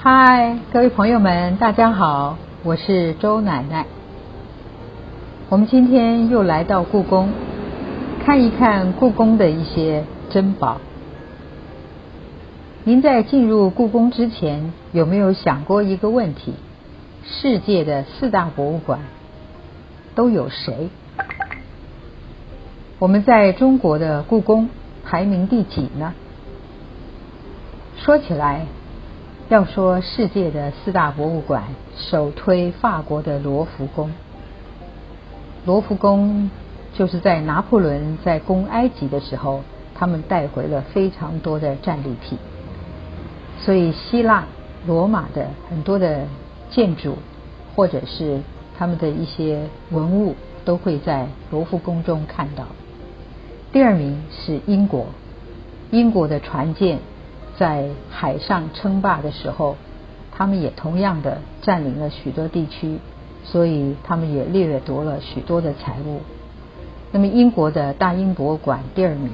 嗨，各位朋友们，大家好，我是周奶奶。我们今天又来到故宫，看一看故宫的一些珍宝。您在进入故宫之前，有没有想过一个问题？世界的四大博物馆都有谁？我们在中国的故宫排名第几呢？说起来。要说世界的四大博物馆，首推法国的罗浮宫。罗浮宫就是在拿破仑在攻埃及的时候，他们带回了非常多的战利品，所以希腊、罗马的很多的建筑或者是他们的一些文物，都会在罗浮宫中看到。第二名是英国，英国的船舰。在海上称霸的时候，他们也同样的占领了许多地区，所以他们也掠夺了许多的财物。那么英国的大英博物馆第二名，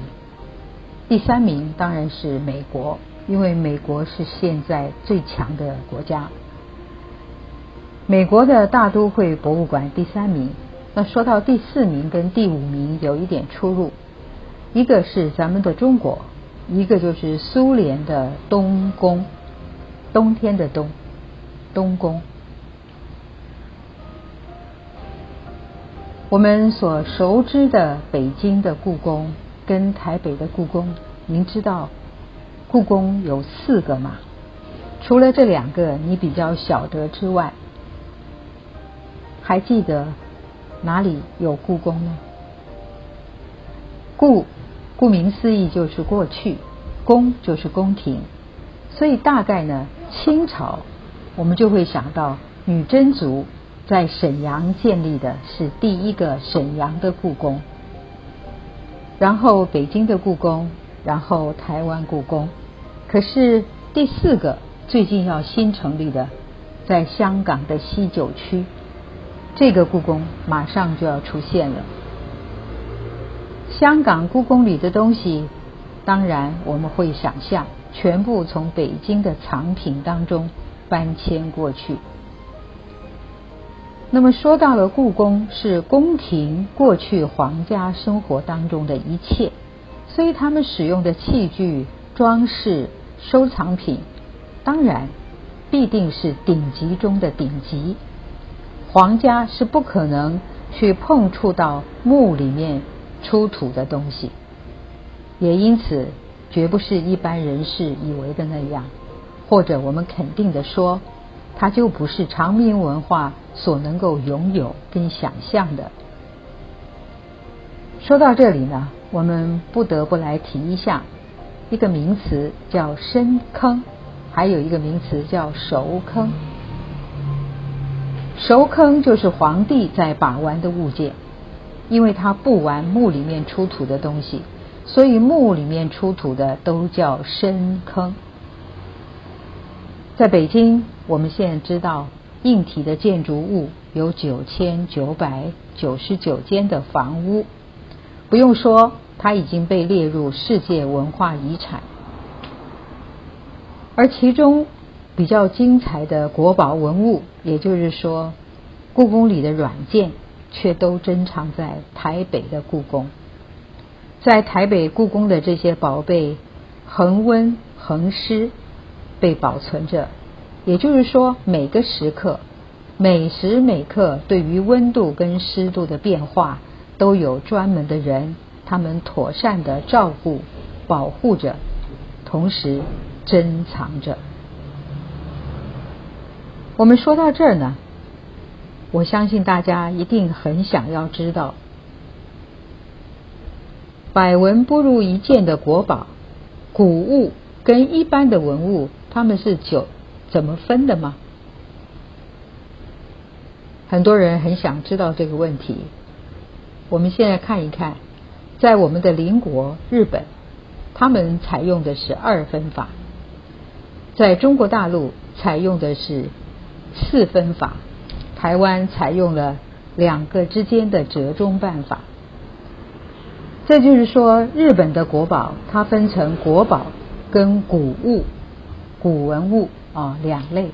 第三名当然是美国，因为美国是现在最强的国家。美国的大都会博物馆第三名。那说到第四名跟第五名有一点出入，一个是咱们的中国。一个就是苏联的东宫，冬天的冬，东宫。我们所熟知的北京的故宫跟台北的故宫，您知道故宫有四个吗？除了这两个你比较晓得之外，还记得哪里有故宫呢？故。顾名思义就是过去，宫就是宫廷，所以大概呢，清朝我们就会想到女真族在沈阳建立的是第一个沈阳的故宫，然后北京的故宫，然后台湾故宫，可是第四个最近要新成立的，在香港的西九区，这个故宫马上就要出现了。香港故宫里的东西，当然我们会想象，全部从北京的藏品当中搬迁过去。那么说到了故宫，是宫廷过去皇家生活当中的一切，所以他们使用的器具、装饰、收藏品，当然必定是顶级中的顶级。皇家是不可能去碰触到墓里面。出土的东西，也因此绝不是一般人士以为的那样，或者我们肯定的说，它就不是长明文化所能够拥有跟想象的。说到这里呢，我们不得不来提一下一个名词叫深坑，还有一个名词叫熟坑。熟坑就是皇帝在把玩的物件。因为他不玩墓里面出土的东西，所以墓里面出土的都叫深坑。在北京，我们现在知道硬体的建筑物有九千九百九十九间的房屋，不用说，它已经被列入世界文化遗产。而其中比较精彩的国宝文物，也就是说，故宫里的软件。却都珍藏在台北的故宫，在台北故宫的这些宝贝恒温恒湿被保存着，也就是说，每个时刻、每时每刻对于温度跟湿度的变化，都有专门的人，他们妥善的照顾、保护着，同时珍藏着。我们说到这儿呢。我相信大家一定很想要知道，百闻不如一见的国宝、古物跟一般的文物，他们是九怎么分的吗？很多人很想知道这个问题。我们现在看一看，在我们的邻国日本，他们采用的是二分法；在中国大陆采用的是四分法。台湾采用了两个之间的折中办法，这就是说，日本的国宝它分成国宝跟古物、古文物啊两类，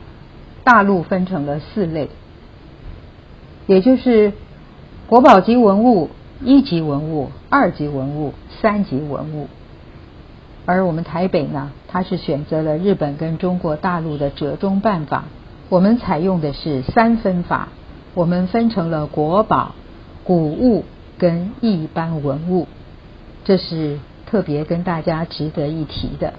大陆分成了四类，也就是国宝级文物、一级文物、二级文物、三级文物。而我们台北呢，它是选择了日本跟中国大陆的折中办法，我们采用的是三分法，我们分成了国宝、古物跟一般文物，这是特别跟大家值得一提的。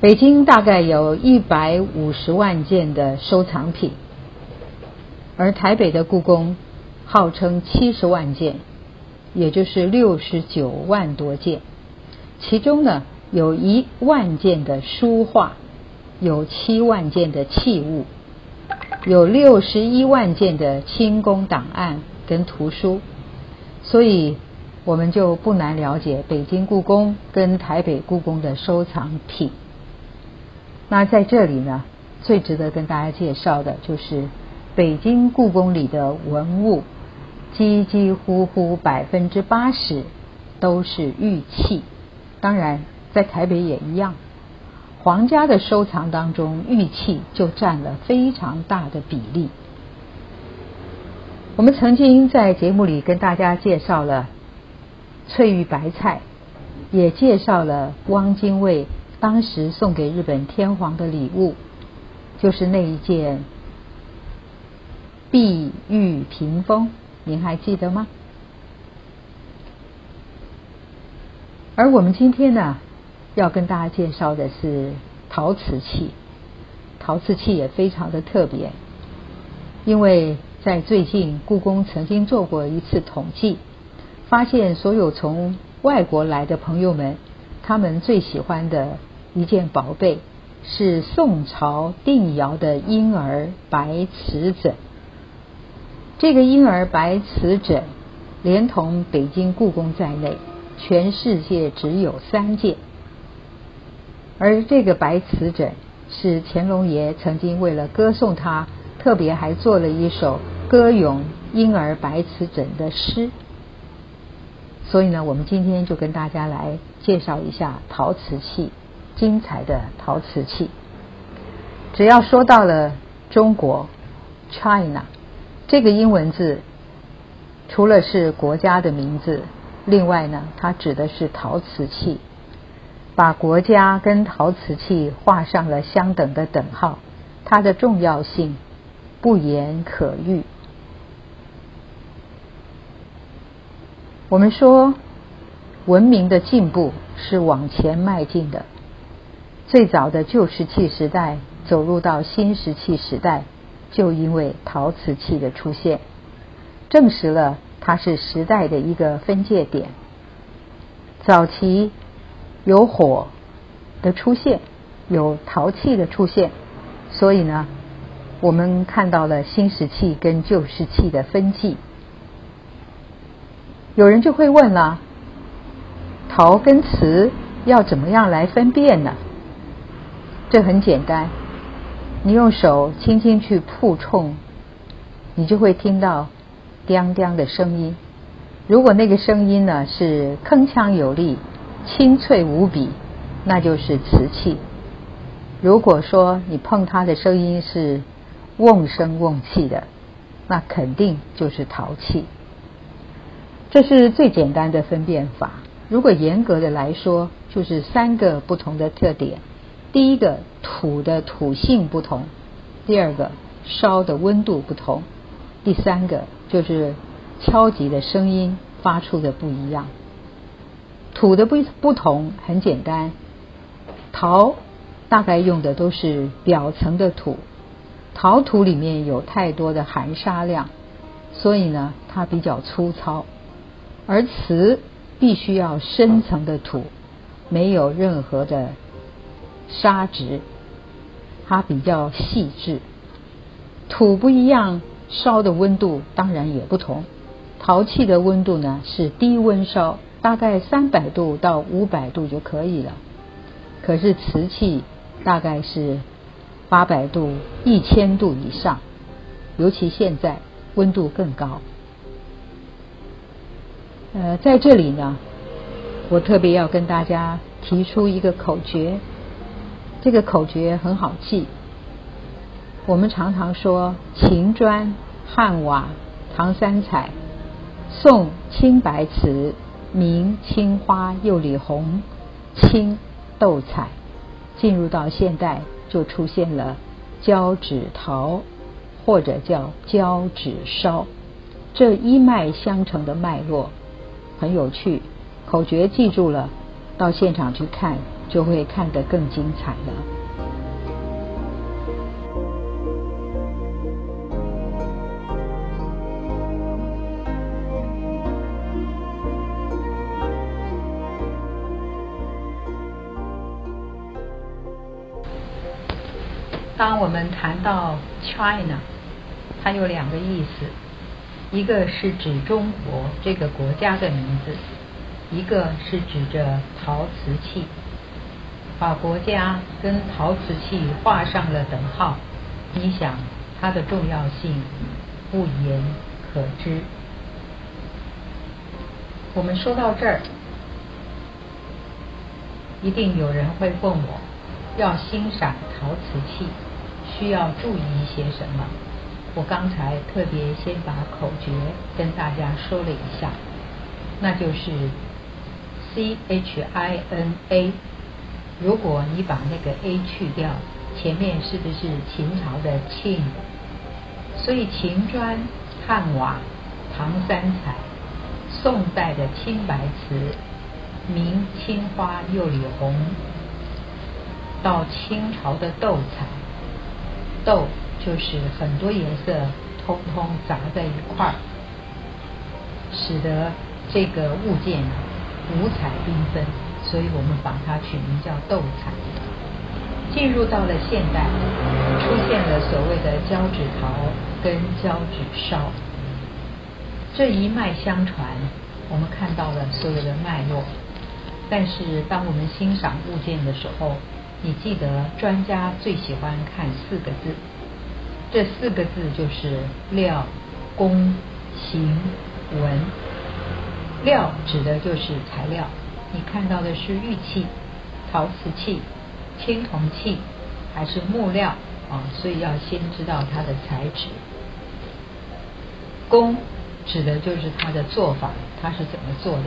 北京大概有一百五十万件的收藏品，而台北的故宫号称七十万件，也就是六十九万多件。其中呢，有一万件的书画，有七万件的器物，有六十一万件的清宫档案跟图书，所以我们就不难了解北京故宫跟台北故宫的收藏品。那在这里呢，最值得跟大家介绍的就是北京故宫里的文物，几几乎乎百分之八十都是玉器。当然，在台北也一样，皇家的收藏当中，玉器就占了非常大的比例。我们曾经在节目里跟大家介绍了翠玉白菜，也介绍了汪精卫当时送给日本天皇的礼物，就是那一件碧玉屏风，您还记得吗？而我们今天呢，要跟大家介绍的是陶瓷器。陶瓷器也非常的特别，因为在最近故宫曾经做过一次统计，发现所有从外国来的朋友们，他们最喜欢的一件宝贝是宋朝定窑的婴儿白瓷枕。这个婴儿白瓷枕，连同北京故宫在内。全世界只有三件，而这个白瓷枕是乾隆爷曾经为了歌颂他，特别还做了一首歌咏婴儿白瓷枕的诗。所以呢，我们今天就跟大家来介绍一下陶瓷器，精彩的陶瓷器。只要说到了中国，China 这个英文字，除了是国家的名字。另外呢，它指的是陶瓷器，把国家跟陶瓷器画上了相等的等号，它的重要性不言可喻。我们说，文明的进步是往前迈进的。最早的旧石器时代走入到新石器时代，就因为陶瓷器的出现，证实了。它是时代的一个分界点。早期有火的出现，有陶器的出现，所以呢，我们看到了新石器跟旧石器的分际。有人就会问了：陶跟瓷要怎么样来分辨呢？这很简单，你用手轻轻去触碰，你就会听到。叮叮的声音，如果那个声音呢是铿锵有力、清脆无比，那就是瓷器；如果说你碰它的声音是瓮声瓮气的，那肯定就是陶器。这是最简单的分辨法。如果严格的来说，就是三个不同的特点：第一个，土的土性不同；第二个，烧的温度不同；第三个。就是敲击的声音发出的不一样，土的不不同很简单，陶大概用的都是表层的土，陶土里面有太多的含沙量，所以呢它比较粗糙，而瓷必须要深层的土，没有任何的沙质，它比较细致，土不一样。烧的温度当然也不同，陶器的温度呢是低温烧，大概三百度到五百度就可以了。可是瓷器大概是八百度、一千度以上，尤其现在温度更高。呃，在这里呢，我特别要跟大家提出一个口诀：这个口诀很好记，我们常常说秦砖汉瓦唐三彩，宋青白瓷，明青花釉里红，青斗彩。进入到现代，就出现了交趾陶，或者叫交趾烧。这一脉相承的脉络很有趣，口诀记住了，到现场去看就会看得更精彩了。当我们谈到 China，它有两个意思，一个是指中国这个国家的名字，一个是指着陶瓷器，把国家跟陶瓷器画上了等号，你想它的重要性不言可知。我们说到这儿，一定有人会问我，要欣赏陶瓷器。需要注意一些什么？我刚才特别先把口诀跟大家说了一下，那就是 C H I N A。如果你把那个 A 去掉，前面是不是秦朝的庆？所以秦砖、汉瓦、唐三彩、宋代的青白瓷、明青花釉里红，到清朝的斗彩。豆就是很多颜色通通杂在一块儿，使得这个物件五彩缤纷，所以我们把它取名叫豆彩。进入到了现代，出现了所谓的胶纸陶跟胶纸烧，这一脉相传，我们看到了所有的脉络。但是当我们欣赏物件的时候，你记得，专家最喜欢看四个字，这四个字就是料、工、形、文。料指的就是材料，你看到的是玉器、陶瓷器、青铜器还是木料啊？所以要先知道它的材质。工指的就是它的做法，它是怎么做的。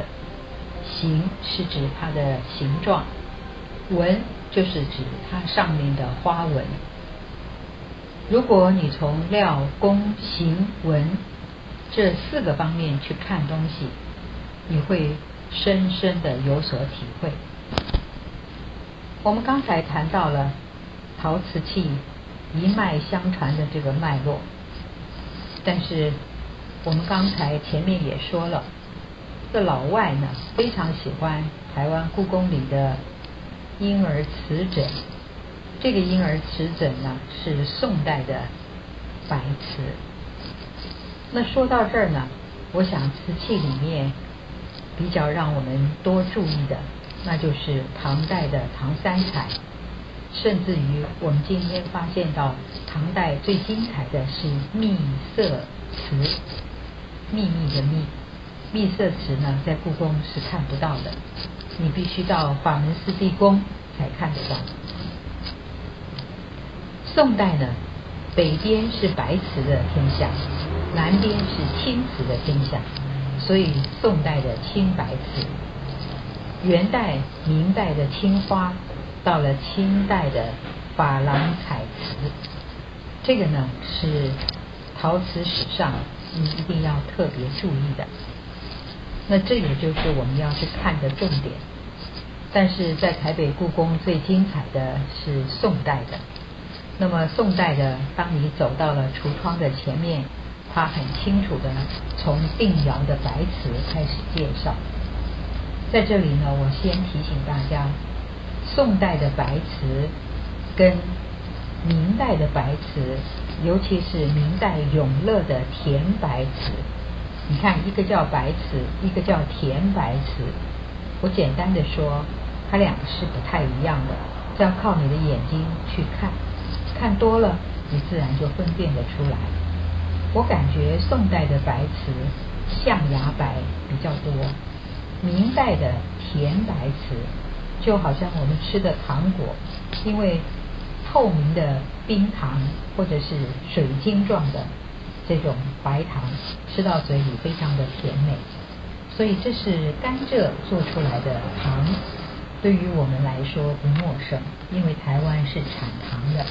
形是指它的形状。纹就是指它上面的花纹。如果你从料、工、形、纹这四个方面去看东西，你会深深的有所体会。我们刚才谈到了陶瓷器一脉相传的这个脉络，但是我们刚才前面也说了，这老外呢非常喜欢台湾故宫里的。婴儿瓷枕，这个婴儿瓷枕呢是宋代的白瓷。那说到这儿呢，我想瓷器里面比较让我们多注意的，那就是唐代的唐三彩，甚至于我们今天发现到唐代最精彩的是秘色瓷，秘密的秘，秘色瓷呢在故宫是看不到的。你必须到法门寺地宫才看得到。宋代呢，北边是白瓷的天下，南边是青瓷的天下，所以宋代的青白瓷，元代、明代的青花，到了清代的珐琅彩瓷，这个呢是陶瓷史上你一定要特别注意的。那这也就是我们要去看的重点。但是在台北故宫最精彩的是宋代的。那么宋代的，当你走到了橱窗的前面，它很清楚的从定窑的白瓷开始介绍。在这里呢，我先提醒大家，宋代的白瓷跟明代的白瓷，尤其是明代永乐的甜白瓷。你看，一个叫白瓷，一个叫甜白瓷。我简单的说，它两个是不太一样的，这要靠你的眼睛去看，看多了，你自然就分辨得出来。我感觉宋代的白瓷象牙白比较多，明代的甜白瓷就好像我们吃的糖果，因为透明的冰糖或者是水晶状的这种白糖，吃到嘴里非常的甜美。所以这是甘蔗做出来的糖，对于我们来说不陌生，因为台湾是产糖的。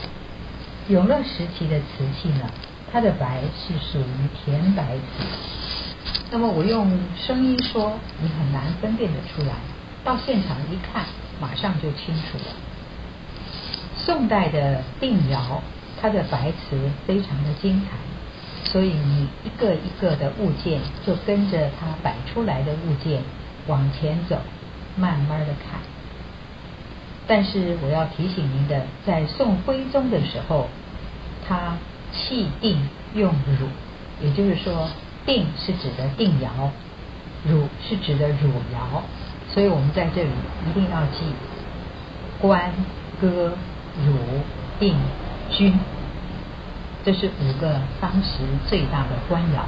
永乐时期的瓷器呢，它的白是属于甜白瓷。那么我用声音说，你很难分辨得出来，到现场一看，马上就清楚了。宋代的定窑，它的白瓷非常的精彩。所以你一个一个的物件，就跟着它摆出来的物件往前走，慢慢的看。但是我要提醒您的，在宋徽宗的时候，他气定用汝，也就是说，定是指的定窑，汝是指的汝窑。所以我们在这里一定要记官、哥、汝、定、君。这是五个当时最大的官窑：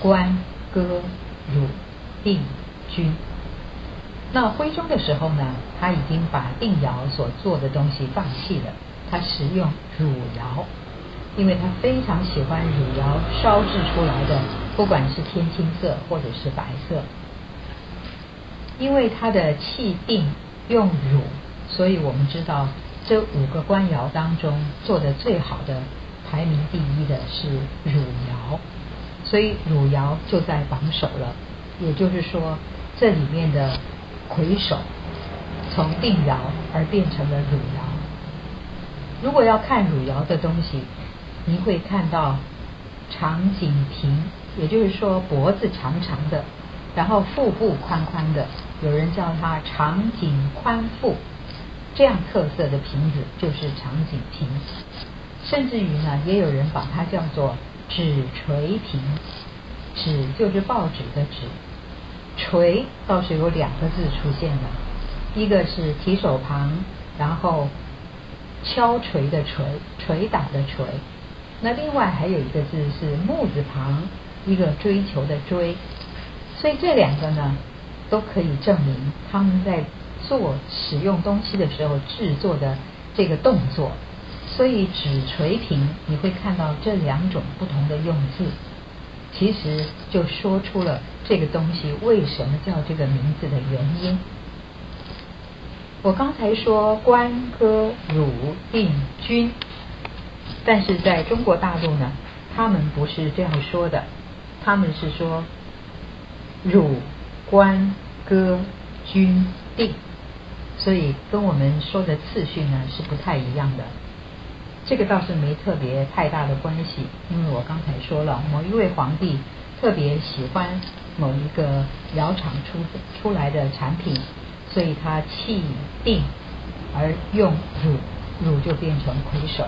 官、哥、汝、定、钧。那徽宗的时候呢，他已经把定窑所做的东西放弃了，他使用汝窑，因为他非常喜欢汝窑烧制出来的，不管是天青色或者是白色。因为它的气定用汝，所以我们知道。这五个官窑当中做的最好的，排名第一的是汝窑，所以汝窑就在榜首了。也就是说，这里面的魁首从定窑而变成了汝窑。如果要看汝窑的东西，你会看到长颈瓶，也就是说脖子长长的，然后腹部宽宽的，有人叫它长颈宽腹。这样特色的瓶子就是长颈瓶，甚至于呢，也有人把它叫做纸垂瓶。纸就是报纸的纸，锤倒是有两个字出现了，一个是提手旁，然后敲锤的锤，锤打的锤。那另外还有一个字是木字旁，一个追求的追。所以这两个呢，都可以证明他们在。做使用东西的时候制作的这个动作，所以纸锤瓶你会看到这两种不同的用字，其实就说出了这个东西为什么叫这个名字的原因。我刚才说官歌汝定君，但是在中国大陆呢，他们不是这样说的，他们是说汝官歌君定。所以跟我们说的次序呢是不太一样的，这个倒是没特别太大的关系，因为我刚才说了，某一位皇帝特别喜欢某一个窑厂出出来的产品，所以他弃定而用汝，汝就变成魁首，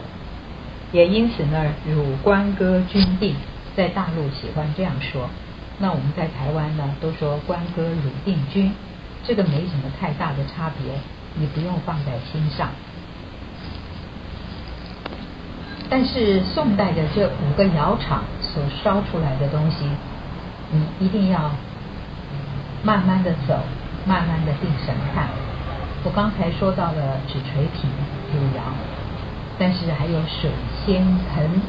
也因此呢，汝官歌君定在大陆喜欢这样说，那我们在台湾呢都说官歌汝定君。这个没什么太大的差别，你不用放在心上。但是宋代的这五个窑厂所烧出来的东西，你一定要慢慢的走，慢慢的定神看。我刚才说到了纸垂瓶汝窑，但是还有水仙盆。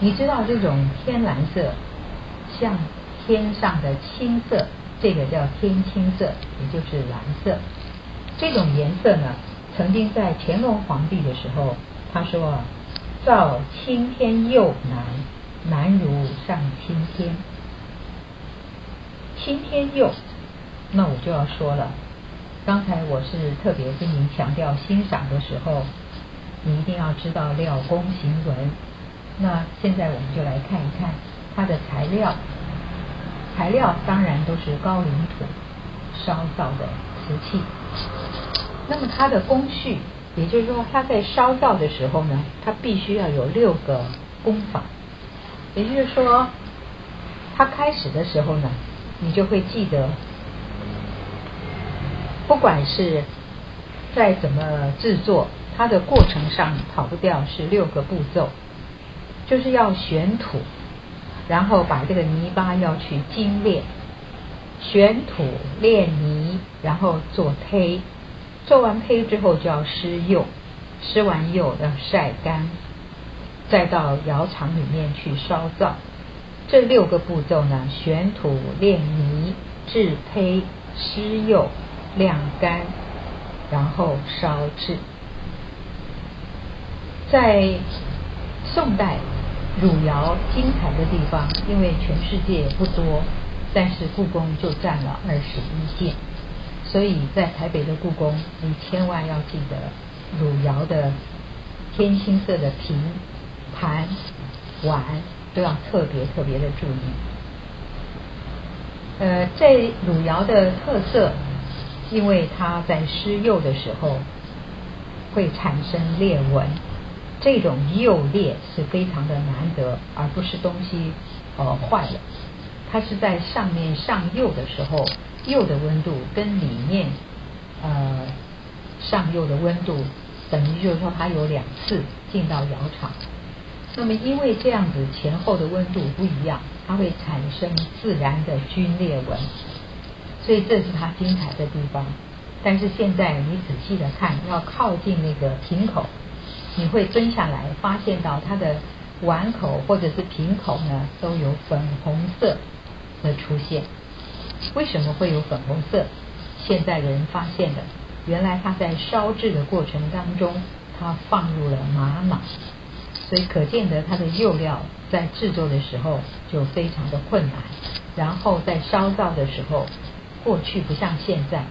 你知道这种天蓝色，像天上的青色。这个叫天青色，也就是蓝色。这种颜色呢，曾经在乾隆皇帝的时候，他说：“造青天又难，难如上青天。”青天釉，那我就要说了。刚才我是特别跟您强调欣赏的时候，你一定要知道料工行文。那现在我们就来看一看它的材料。材料当然都是高岭土烧造的瓷器。那么它的工序，也就是说，它在烧造的时候呢，它必须要有六个功法。也就是说，它开始的时候呢，你就会记得，不管是再怎么制作，它的过程上跑不掉是六个步骤，就是要选土。然后把这个泥巴要去精炼，选土炼泥，然后做胚，做完胚之后就要施釉，施完釉要晒干，再到窑厂里面去烧造。这六个步骤呢：选土、炼泥、制胚、施釉、晾干，然后烧制。在宋代，汝窑精彩的地方，因为全世界不多，但是故宫就占了二十一件，所以在台北的故宫，你千万要记得汝窑的天青色的瓶、盘、碗。都要特别特别的注意。呃，在汝窑的特色，因为它在施釉的时候会产生裂纹，这种釉裂是非常的难得，而不是东西呃坏了。它是在上面上釉的时候，釉的温度跟里面呃上釉的温度，等于就是说它有两次进到窑厂。那么，因为这样子前后的温度不一样，它会产生自然的皲裂纹，所以这是它精彩的地方。但是现在你仔细的看，要靠近那个瓶口，你会蹲下来，发现到它的碗口或者是瓶口呢，都有粉红色的出现。为什么会有粉红色？现在人发现的，原来它在烧制的过程当中，它放入了玛瑙。所以可见得它的釉料在制作的时候就非常的困难，然后在烧造的时候，过去不像现在，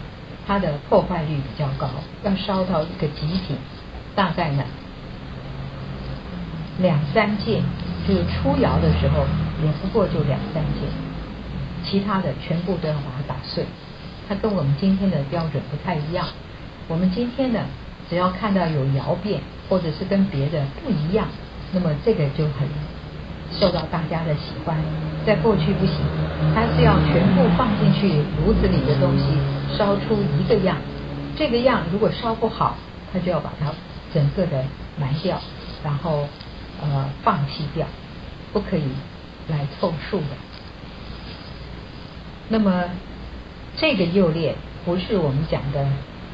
它的破坏率比较高，要烧到一个极品，大概呢两三件，就是出窑的时候也不过就两三件，其他的全部都要把它打碎，它跟我们今天的标准不太一样，我们今天呢只要看到有窑变或者是跟别的不一样。那么这个就很受到大家的喜欢，在过去不行，它是要全部放进去炉子里的东西烧出一个样，这个样如果烧不好，它就要把它整个的埋掉，然后呃放弃掉，不可以来凑数的。那么这个釉裂不是我们讲的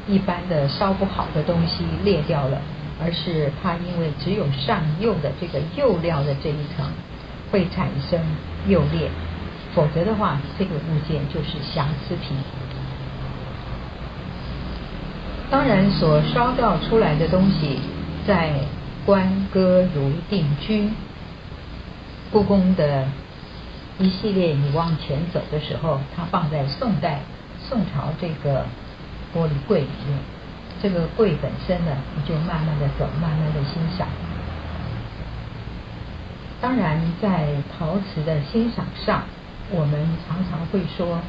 一般的烧不好的东西裂掉了。而是它因为只有上釉的这个釉料的这一层会产生釉裂，否则的话，这个物件就是瑕疵品。当然，所烧造出来的东西，在观歌如定君故宫的一系列你往前走的时候，它放在宋代宋朝这个玻璃柜里面。这个柜本身呢，你就慢慢的走，慢慢的欣赏。当然，在陶瓷的欣赏上，我们常常会说，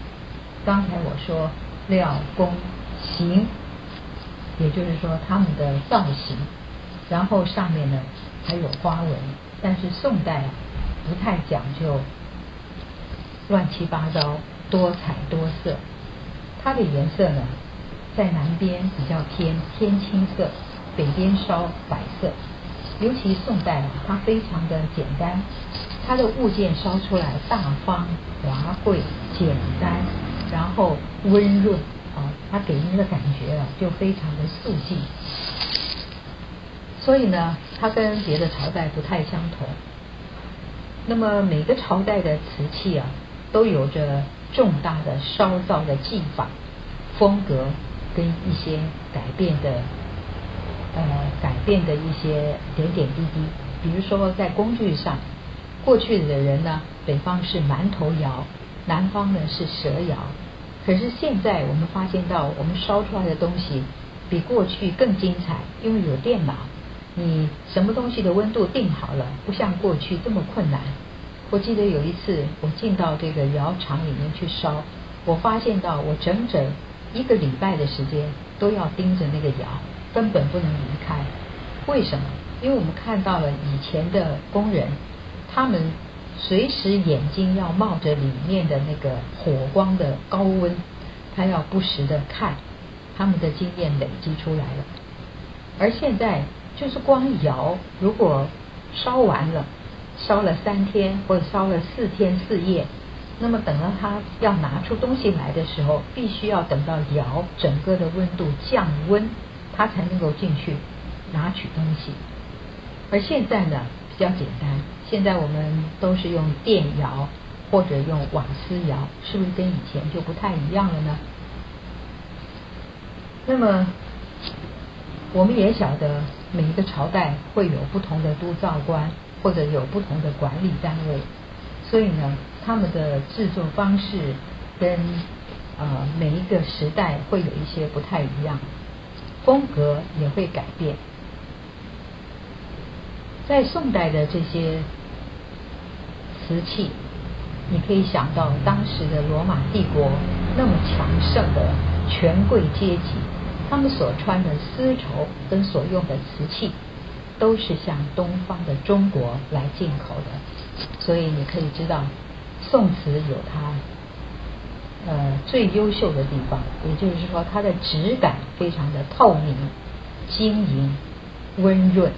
刚才我说料工形，也就是说他们的造型，然后上面呢还有花纹。但是宋代啊，不太讲究乱七八糟、多彩多色，它的颜色呢。在南边比较偏天青色，北边烧白色。尤其宋代啊，它非常的简单，它的物件烧出来大方、华贵、简单，然后温润啊，它给人的感觉啊就非常的素净。所以呢，它跟别的朝代不太相同。那么每个朝代的瓷器啊，都有着重大的烧造的技法、风格。跟一些改变的，呃，改变的一些点点滴滴，比如说在工具上，过去的人呢，北方是馒头窑，南方呢是蛇窑，可是现在我们发现到，我们烧出来的东西比过去更精彩，因为有电脑，你什么东西的温度定好了，不像过去这么困难。我记得有一次我进到这个窑厂里面去烧，我发现到我整整。一个礼拜的时间都要盯着那个窑，根本不能离开。为什么？因为我们看到了以前的工人，他们随时眼睛要冒着里面的那个火光的高温，他要不时的看，他们的经验累积出来了。而现在就是光窑，如果烧完了，烧了三天或者烧了四天四夜，那么等到他要拿出东西来的时候，必须要等到窑整个的温度降温，他才能够进去拿取东西。而现在呢，比较简单，现在我们都是用电窑或者用瓦斯窑，是不是跟以前就不太一样了呢？那么我们也晓得，每一个朝代会有不同的督造官，或者有不同的管理单位，所以呢。他们的制作方式跟呃每一个时代会有一些不太一样，风格也会改变。在宋代的这些瓷器，你可以想到当时的罗马帝国那么强盛的权贵阶级，他们所穿的丝绸跟所用的瓷器，都是向东方的中国来进口的，所以你可以知道。宋瓷有它呃最优秀的地方，也就是说它的质感非常的透明、晶莹、温润，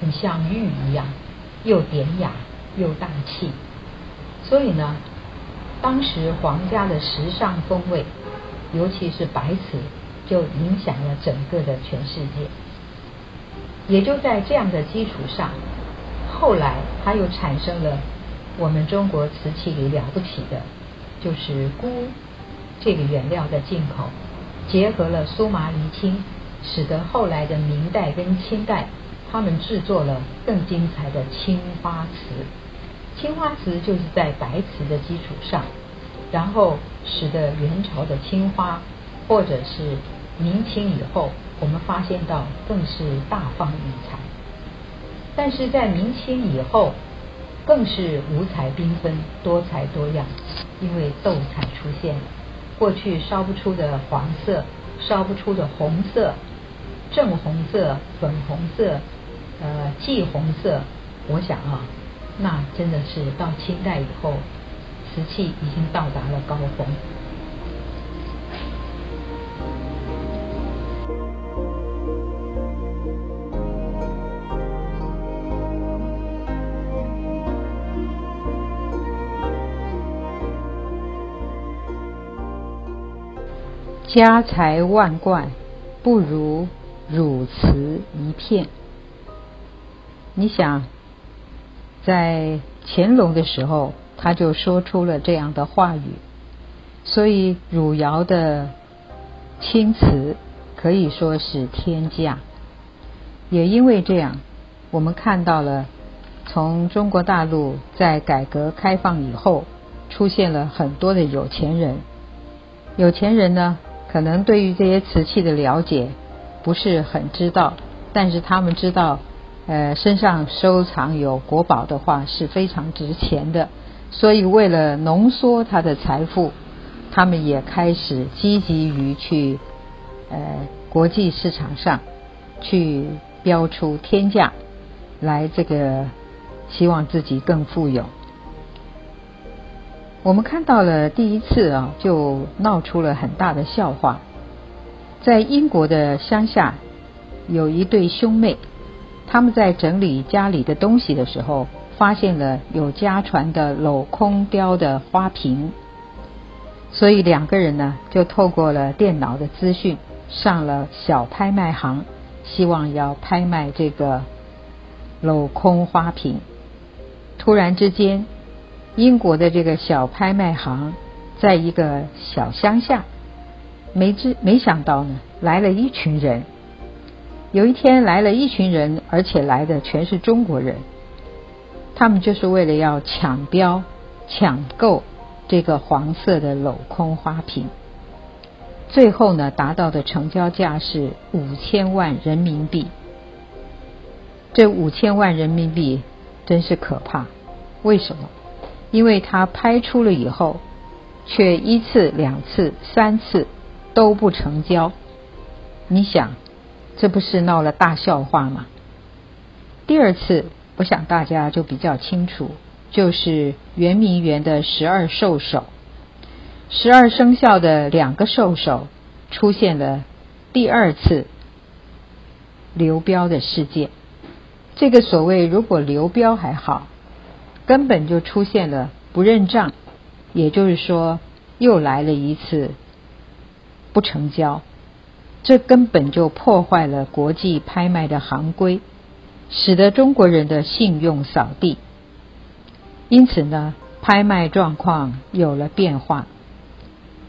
很像玉一样，又典雅又大气。所以呢，当时皇家的时尚风味，尤其是白瓷，就影响了整个的全世界。也就在这样的基础上，后来它又产生了。我们中国瓷器里了不起的，就是钴这个原料的进口，结合了苏麻离青，使得后来的明代跟清代，他们制作了更精彩的青花瓷。青花瓷就是在白瓷的基础上，然后使得元朝的青花，或者是明清以后，我们发现到更是大放异彩。但是在明清以后。更是五彩缤纷、多彩多样，因为斗彩出现了。过去烧不出的黄色、烧不出的红色、正红色、粉红色、呃霁红色，我想啊，那真的是到清代以后，瓷器已经到达了高峰。家财万贯，不如汝瓷一片。你想，在乾隆的时候，他就说出了这样的话语，所以汝窑的青瓷可以说是天价。也因为这样，我们看到了从中国大陆在改革开放以后，出现了很多的有钱人。有钱人呢？可能对于这些瓷器的了解不是很知道，但是他们知道，呃，身上收藏有国宝的话是非常值钱的，所以为了浓缩他的财富，他们也开始积极于去呃国际市场上去标出天价来，这个希望自己更富有。我们看到了第一次啊，就闹出了很大的笑话。在英国的乡下，有一对兄妹，他们在整理家里的东西的时候，发现了有家传的镂空雕的花瓶，所以两个人呢，就透过了电脑的资讯，上了小拍卖行，希望要拍卖这个镂空花瓶。突然之间。英国的这个小拍卖行，在一个小乡下，没知没想到呢，来了一群人。有一天来了一群人，而且来的全是中国人，他们就是为了要抢标、抢购这个黄色的镂空花瓶。最后呢，达到的成交价是五千万人民币。这五千万人民币真是可怕，为什么？因为他拍出了以后，却一次、两次、三次都不成交。你想，这不是闹了大笑话吗？第二次，我想大家就比较清楚，就是圆明园的十二兽首，十二生肖的两个兽首出现了第二次流标的事件。这个所谓如果流标还好。根本就出现了不认账，也就是说，又来了一次不成交，这根本就破坏了国际拍卖的行规，使得中国人的信用扫地。因此呢，拍卖状况有了变化，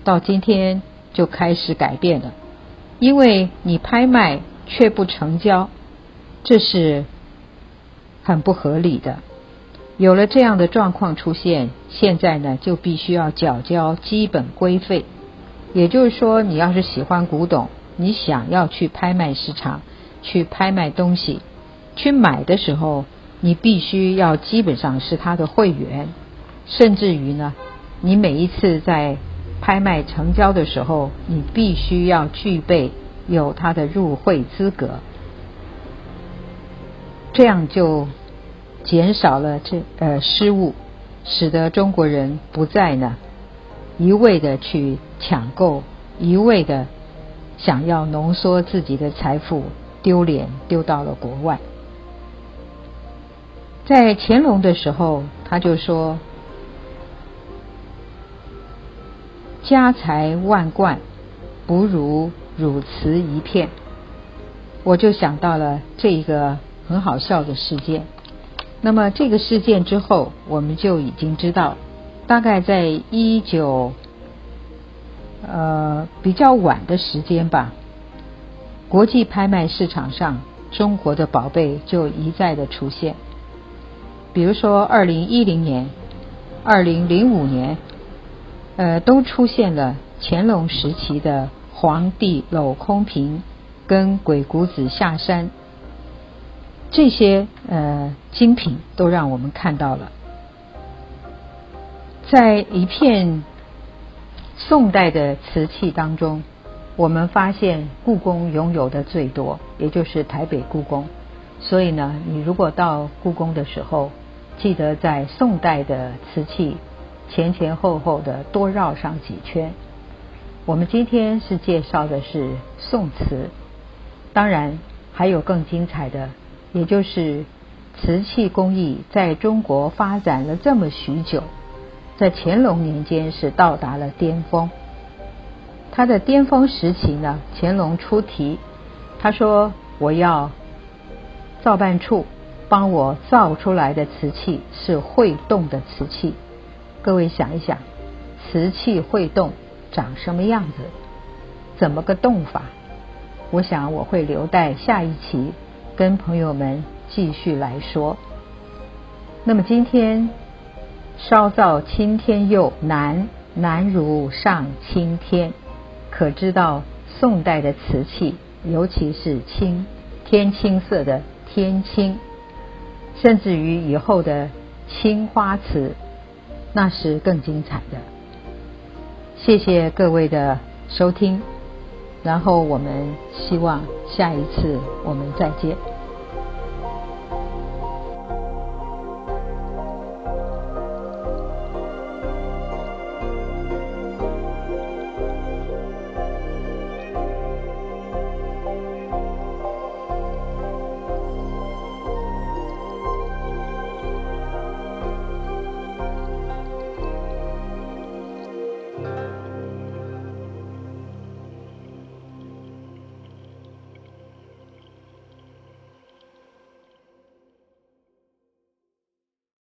到今天就开始改变了。因为你拍卖却不成交，这是很不合理的。有了这样的状况出现，现在呢就必须要缴交基本规费。也就是说，你要是喜欢古董，你想要去拍卖市场去拍卖东西，去买的时候，你必须要基本上是他的会员，甚至于呢，你每一次在拍卖成交的时候，你必须要具备有他的入会资格，这样就。减少了这呃失误，使得中国人不再呢一味的去抢购，一味的想要浓缩自己的财富，丢脸丢到了国外。在乾隆的时候，他就说：“家财万贯，不如汝瓷一片。”我就想到了这一个很好笑的事件。那么这个事件之后，我们就已经知道，大概在一九呃比较晚的时间吧，国际拍卖市场上中国的宝贝就一再的出现。比如说，二零一零年、二零零五年，呃，都出现了乾隆时期的皇帝镂空瓶跟鬼谷子下山。这些呃精品都让我们看到了，在一片宋代的瓷器当中，我们发现故宫拥有的最多，也就是台北故宫。所以呢，你如果到故宫的时候，记得在宋代的瓷器前前后后的多绕上几圈。我们今天是介绍的是宋瓷，当然还有更精彩的。也就是瓷器工艺在中国发展了这么许久，在乾隆年间是到达了巅峰。它的巅峰时期呢，乾隆出题，他说：“我要造办处帮我造出来的瓷器是会动的瓷器。”各位想一想，瓷器会动长什么样子？怎么个动法？我想我会留待下一期。跟朋友们继续来说，那么今天烧造青天釉难，难如上青天。可知道宋代的瓷器，尤其是青天青色的天青，甚至于以后的青花瓷，那是更精彩的。谢谢各位的收听。然后我们希望下一次我们再见。